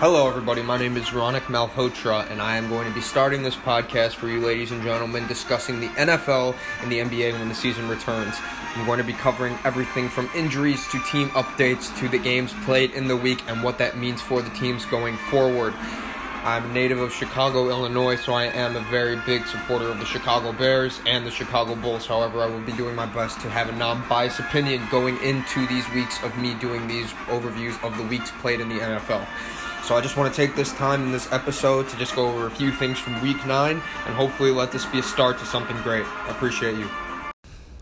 Hello, everybody. My name is Ronik Malhotra, and I am going to be starting this podcast for you, ladies and gentlemen, discussing the NFL and the NBA when the season returns. I'm going to be covering everything from injuries to team updates to the games played in the week and what that means for the teams going forward. I'm a native of Chicago, Illinois, so I am a very big supporter of the Chicago Bears and the Chicago Bulls. However, I will be doing my best to have a non biased opinion going into these weeks of me doing these overviews of the weeks played in the NFL. So I just want to take this time in this episode to just go over a few things from week nine and hopefully let this be a start to something great. I appreciate you.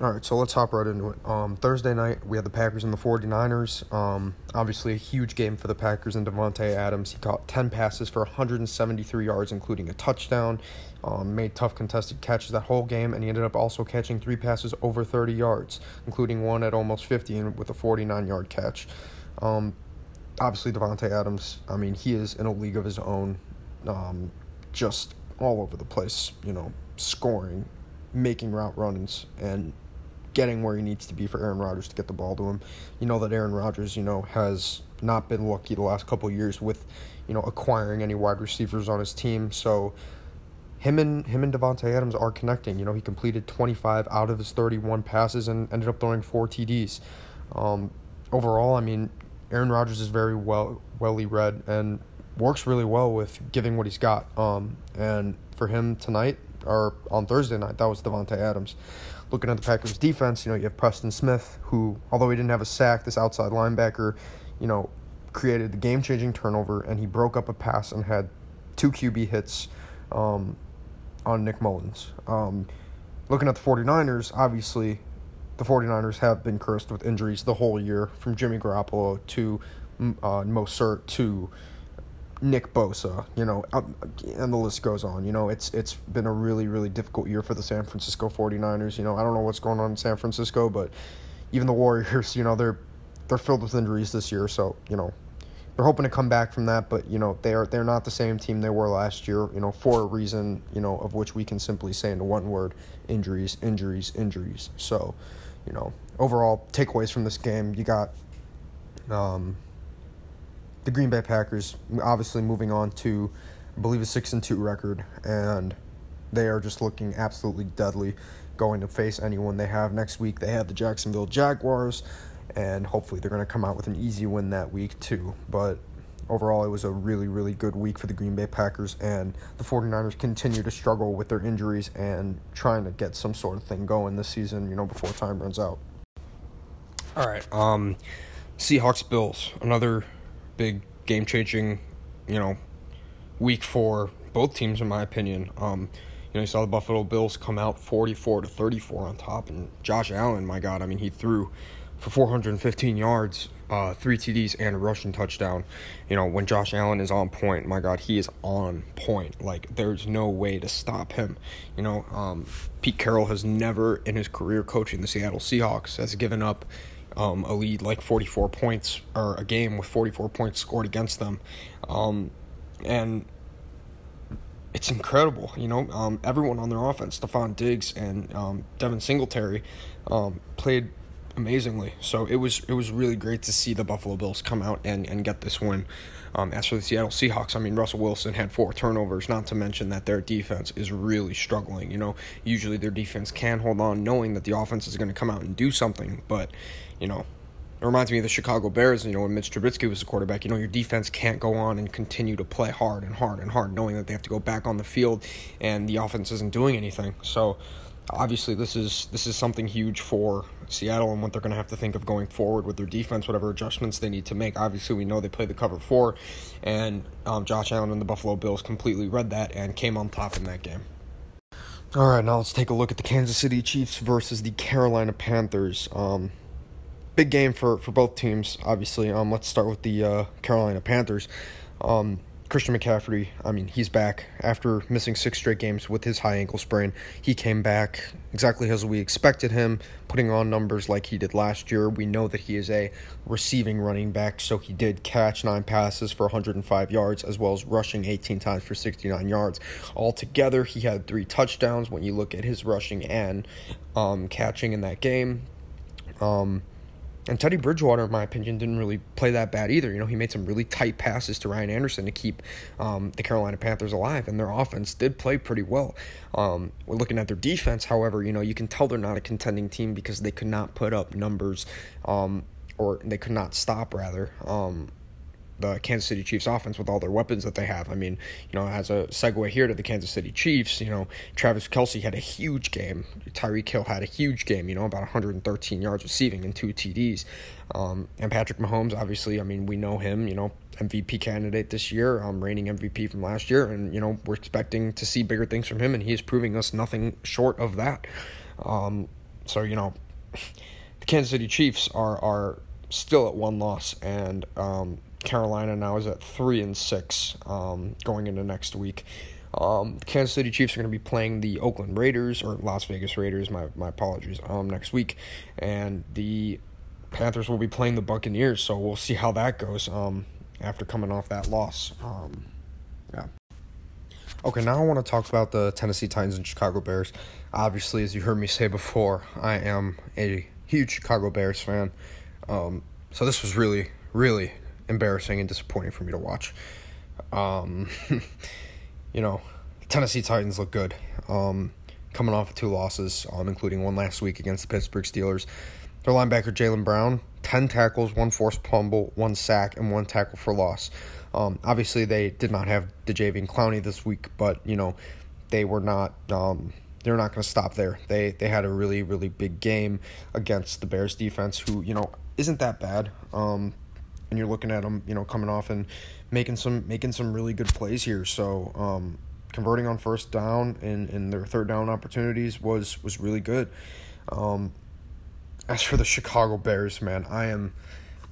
All right, so let's hop right into it. Um, Thursday night, we had the Packers and the 49ers. Um, obviously, a huge game for the Packers and Davante Adams. He caught 10 passes for 173 yards, including a touchdown. Um, made tough contested catches that whole game, and he ended up also catching three passes over 30 yards, including one at almost 50 and with a 49 yard catch. Obviously, Davante Adams, I mean, he is in a league of his own, um, just all over the place, you know, scoring, making route runs, and getting where he needs to be for Aaron Rodgers to get the ball to him. You know that Aaron Rodgers, you know, has not been lucky the last couple years with, you know, acquiring any wide receivers on his team. So him and him and Davante Adams are connecting. You know, he completed 25 out of his 31 passes and ended up throwing four TDs. Um, overall, I mean, Aaron Rodgers is very well welly read and works really well with giving what he's got. Um, and for him tonight or on Thursday night, that was Davante Adams looking at the Packers defense, you know, you have Preston Smith, who, although he didn't have a sack, this outside linebacker, you know, created the game changing turnover and he broke up a pass and had two QB hits um, on Nick Mullens. Um, looking at the 49ers, obviously, the 49ers have been cursed with injuries the whole year from Jimmy Garoppolo to uh, Mostert to Nick Bosa, you know, and the list goes on. You know, it's it's been a really really difficult year for the San Francisco 49ers. You know, I don't know what's going on in San Francisco, but even the Warriors, you know, they're they're filled with injuries this year, so, you know, they're hoping to come back from that, but you know, they are they're not the same team they were last year, you know, for a reason, you know, of which we can simply say in one word, injuries, injuries, injuries. So, you know, overall takeaways from this game, you got um the Green Bay Packers obviously moving on to I believe a 6 and 2 record and they are just looking absolutely deadly going to face anyone they have next week. They have the Jacksonville Jaguars and hopefully they're going to come out with an easy win that week too. But overall it was a really really good week for the Green Bay Packers and the 49ers continue to struggle with their injuries and trying to get some sort of thing going this season, you know, before time runs out. All right, um Seahawks Bills, another big game changing, you know, week for both teams in my opinion. Um, you know, you saw the Buffalo Bills come out 44 to 34 on top, and Josh Allen, my God, I mean, he threw for 415 yards, uh, three TDs, and a rushing touchdown. You know, when Josh Allen is on point, my God, he is on point. Like, there's no way to stop him. You know, um, Pete Carroll has never in his career coaching the Seattle Seahawks has given up um, a lead like 44 points or a game with 44 points scored against them. Um, and it's incredible, you know. Um, everyone on their offense, Stefon Diggs and um, Devin Singletary, um, played amazingly. So it was it was really great to see the Buffalo Bills come out and, and get this win. Um, as for the Seattle Seahawks, I mean Russell Wilson had four turnovers. Not to mention that their defense is really struggling. You know, usually their defense can hold on, knowing that the offense is going to come out and do something. But you know, it reminds me of the Chicago Bears, you know, when Mitch Trubisky was the quarterback. You know, your defense can't go on and continue to play hard and hard and hard, knowing that they have to go back on the field and the offense isn't doing anything. So, obviously, this is this is something huge for Seattle and what they're going to have to think of going forward with their defense, whatever adjustments they need to make. Obviously, we know they play the cover four, and um, Josh Allen and the Buffalo Bills completely read that and came on top in that game. All right, now let's take a look at the Kansas City Chiefs versus the Carolina Panthers. Um, big game for, for both teams, obviously. Um, let's start with the uh, Carolina Panthers. Um, Christian McCaffrey, I mean, he's back after missing six straight games with his high ankle sprain. He came back exactly as we expected him, putting on numbers like he did last year. We know that he is a receiving running back, so he did catch nine passes for 105 yards as well as rushing 18 times for 69 yards. Altogether, he had three touchdowns when you look at his rushing and um, catching in that game. Um, and Teddy Bridgewater, in my opinion, didn't really play that bad either. You know, he made some really tight passes to Ryan Anderson to keep um, the Carolina Panthers alive, and their offense did play pretty well. Um, we're looking at their defense, however, you know, you can tell they're not a contending team because they could not put up numbers, um, or they could not stop, rather, um, the Kansas City Chiefs offense with all their weapons that they have. I mean, you know, as a segue here to the Kansas City Chiefs, you know, Travis Kelce had a huge game. Tyreek Hill had a huge game, you know, about 113 yards receiving and two TDs. Um, and Patrick Mahomes, obviously, I mean, we know him, you know, MVP candidate this year, um, reigning MVP from last year. And, you know, we're expecting to see bigger things from him, and he is proving us nothing short of that. Um, so, you know, the Kansas City Chiefs are, are still at one loss, and um, Carolina now is at three and six um, going into next week. Um, Kansas City Chiefs are going to be playing the Oakland Raiders or Las Vegas Raiders. My my apologies. Um, next week, and the Panthers will be playing the Buccaneers. So we'll see how that goes. Um, after coming off that loss. Um, yeah. Okay, now I want to talk about the Tennessee Titans and Chicago Bears. Obviously, as you heard me say before, I am a huge Chicago Bears fan. Um, so this was really, really embarrassing and disappointing for me to watch. Um, you know, Tennessee Titans look good. Um, coming off of two losses, um, including one last week against the Pittsburgh Steelers. Their linebacker Jayon Brown, ten tackles, one forced fumble, one sack, and one tackle for loss. Um, obviously, they did not have Jadeveon Clowney this week, but you know, they were not. Um, they're not going to stop there. They they had a really really big game against the Bears defense, who you know isn't that bad. Um, and you're looking at them, you know, coming off and making some making some really good plays here. So um, converting on first down and, their third down opportunities was was really good. Um, as for the Chicago Bears, man, I am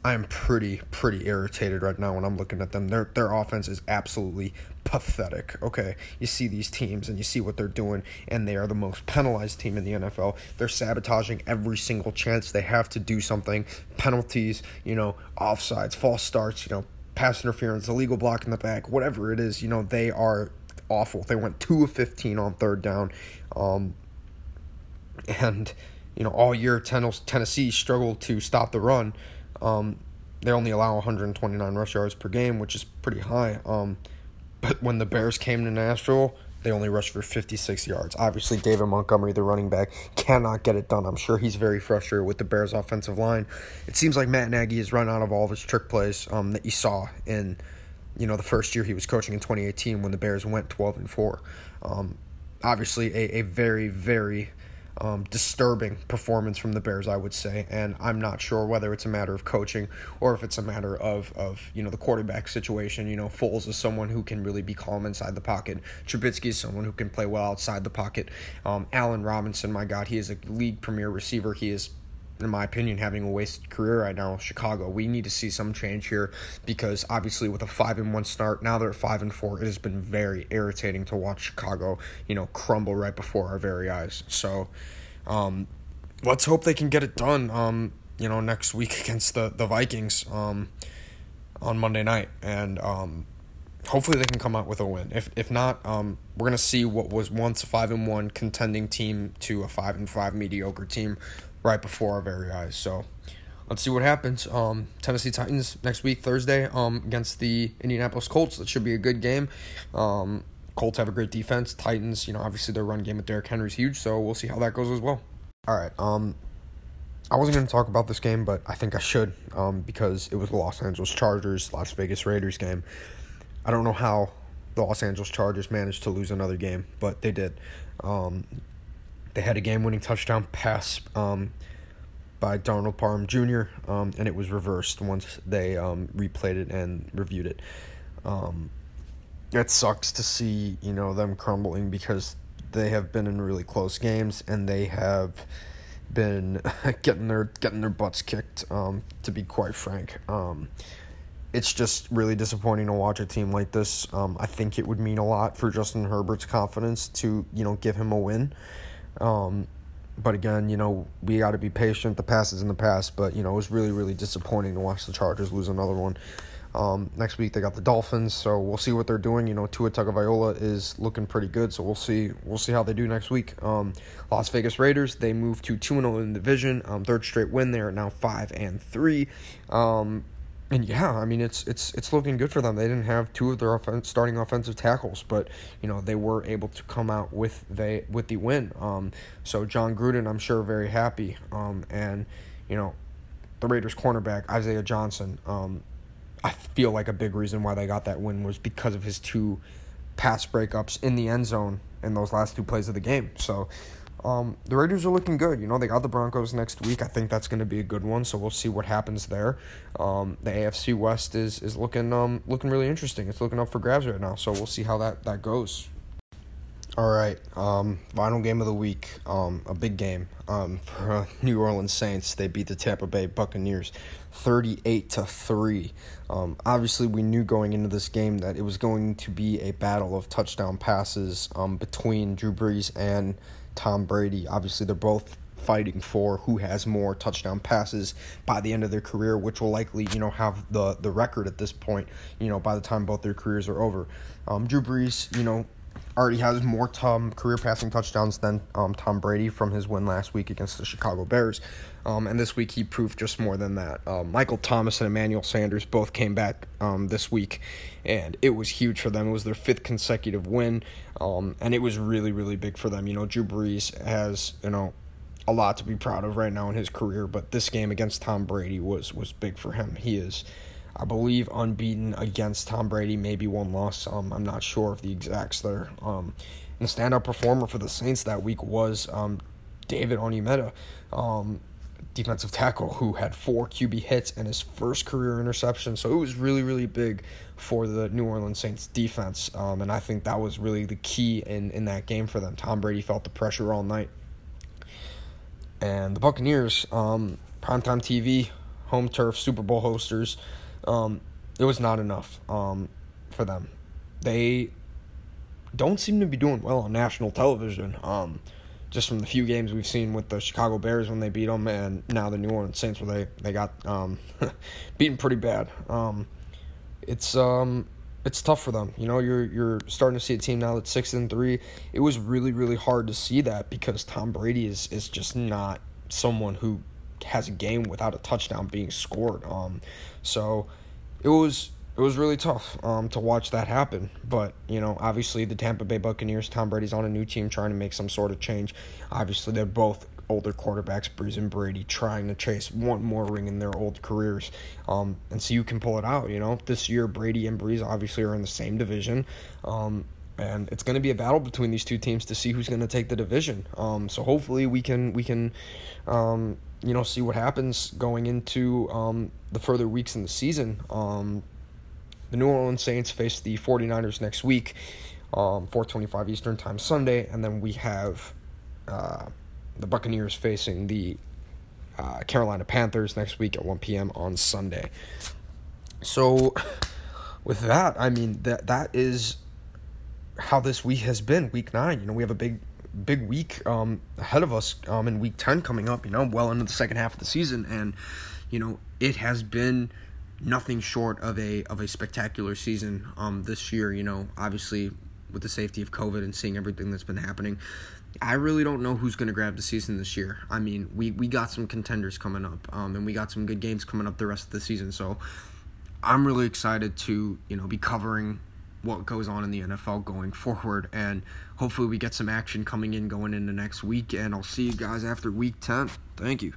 I am pretty pretty irritated right now when I'm looking at them. Their their offense is absolutely pathetic. Okay, you see these teams and you see what they're doing, and they are the most penalized team in the NFL. They're sabotaging every single chance they have to do something. Penalties, you know, offsides, false starts, you know, pass interference, illegal block in the back, whatever it is. You know, they are awful. They went two of fifteen on third down, um, and you know all year Tennessee struggled to stop the run. Um, they only allow 129 rush yards per game, which is pretty high. Um, but when the Bears came to Nashville, they only rushed for 56 yards. Obviously, David Montgomery, the running back, cannot get it done. I'm sure he's very frustrated with the Bears' offensive line. It seems like Matt Nagy has run out of all of his trick plays um, that you saw in, you know, the first year he was coaching in 2018 when the Bears went 12 and four. Um, obviously, a, a very, very um, disturbing performance from the Bears, I would say. And I'm not sure whether it's a matter of coaching or if it's a matter of, of you know the quarterback situation. You know, Foles is someone who can really be calm inside the pocket. Trubisky is someone who can play well outside the pocket. Um, Allen Robinson, my God, he is a league premier receiver. He is in my opinion, having a wasted career right now. Chicago, we need to see some change here because obviously with a five and one start, now they're at five and four. It has been very irritating to watch Chicago, you know, crumble right before our very eyes. So, um, let's hope they can get it done. Um, you know, next week against the the Vikings, um, on Monday night, and um, hopefully they can come out with a win. If if not, um, we're gonna see what was once a five and one contending team to a five and five mediocre team right before our very eyes. So let's see what happens. Um, Tennessee Titans next week Thursday um, against the Indianapolis Colts. That should be a good game. Um, Colts have a great defense. Titans, you know, obviously their run game with Derrick Henry is huge, so we'll see how that goes as well. All right. Um, I wasn't going to talk about this game, but I think I should um, because it was the Los Angeles Chargers Las Vegas Raiders game. I don't know how the Los Angeles Chargers managed to lose another game, but they did. Um, they had a game winning touchdown pass um, by Donald Parham Jr., um, and it was reversed once they um, replayed it and reviewed it. Um, it sucks to see you know them crumbling because they have been in really close games and they have been getting their getting their butts kicked. Um, to be quite frank, um, it's just really disappointing to watch a team like this. Um, I think it would mean a lot for Justin Herbert's confidence to you know give him a win. Um, but again, you know, we got to be patient. The past is in the past, but you know, it was really, really disappointing to watch the Chargers lose another one. Um, next week they got the Dolphins, so we'll see what they're doing. You know, Tua Tagovailoa is looking pretty good, so we'll see we'll see how they do next week. Um, Las Vegas Raiders they moved to two and zero oh in the division, um, third straight win. They are now five and three. Um, and yeah, I mean it's it's it's looking good for them. They didn't have two of their starting offensive tackles, but you know they were able to come out with they with the win. Um, so Jon Gruden, I'm sure, very happy. Um, and you know, the Raiders cornerback Isaiah Johnson. Um, I feel like a big reason why they got that win was because of his two pass breakups in the end zone in those last two plays of the game. So um, the Raiders are looking good. You know, they got the Broncos next week. I think that's going to be a good one. So we'll see what happens there. Um, the AFC West is is looking um looking really interesting. It's looking up for grabs right now. So we'll see how that that goes. All right, um, final game of the week. Um, a big game. Um, for uh, New Orleans Saints, they beat the Tampa Bay Buccaneers, thirty-eight to three. Um, obviously, we knew going into this game that it was going to be a battle of touchdown passes um, between Drew Brees and Tom Brady. Obviously, they're both fighting for who has more touchdown passes by the end of their career, which will likely, you know, have the the record at this point, you know, by the time both their careers are over. Um, Drew Brees, you know, already has more Tom career passing touchdowns than um, Tom Brady from his win last week against the Chicago Bears. Um, and this week he proved just more than that. Um, Michael Thomas and Emmanuel Sanders both came back um, this week, and it was huge for them. It was their fifth consecutive win, um, and it was really, really big for them. You know, Drew Brees has, you know, a lot to be proud of right now in his career, but this game against Tom Brady was was big for him. He is I believe unbeaten against Tom Brady, maybe one loss. Um, I'm not sure of the exacts there. Um, and the standout performer for the Saints that week was um, David Onyemata, um, defensive tackle, who had four QB hits and his first career interception. So it was really, really big for the New Orleans Saints defense. Um, and I think that was really the key in, in that game for them. Tom Brady felt the pressure all night. And the Buccaneers, um, primetime TV, home turf, Super Bowl hosters um, it was not enough um, for them. They don't seem to be doing well on national television. Um, just from the few games we've seen with the Chicago Bears when they beat them, and now the New Orleans Saints where they they got um, beaten pretty bad. Um, it's um, it's tough for them. You know, you're you're starting to see a team now that's six and three. It was really really hard to see that because Tom Brady is is just not someone who has a game without a touchdown being scored. Um, so it was it was really tough um, to watch that happen. But you know, obviously the Tampa Bay Buccaneers, Tom Brady's on a new team trying to make some sort of change. Obviously, they're both older quarterbacks, Brees and Brady, trying to chase one more ring in their old careers, um, and see who can pull it out. You know, this year Brady and Brees obviously are in the same division. Um, and it's going to be a battle between these two teams to see who's going to take the division. Um, so hopefully we can we can um, you know, see what happens going into um, the further weeks in the season. Um, the New Orleans Saints face the 49ers next week, um, 425 Eastern Time Sunday, and then we have uh, the Buccaneers facing the uh, Carolina Panthers next week at 1 p.m. on Sunday. So, with that, I mean that that is how this week has been. Week nine, you know, we have a big big week um, ahead of us um, in week 10 coming up, you know, well into the second half of the season. And, you know, it has been nothing short of a of a spectacular season um, this year, you know, obviously with the safety of COVID and seeing everything that's been happening. I really don't know who's going to grab the season this year. I mean, we, we got some contenders coming up, um, and we got some good games coming up the rest of the season. So I'm really excited to, you know, be covering what goes on in the NFL going forward. And hopefully, we get some action coming in going into next week. And I'll see you guys after week 10. Thank you.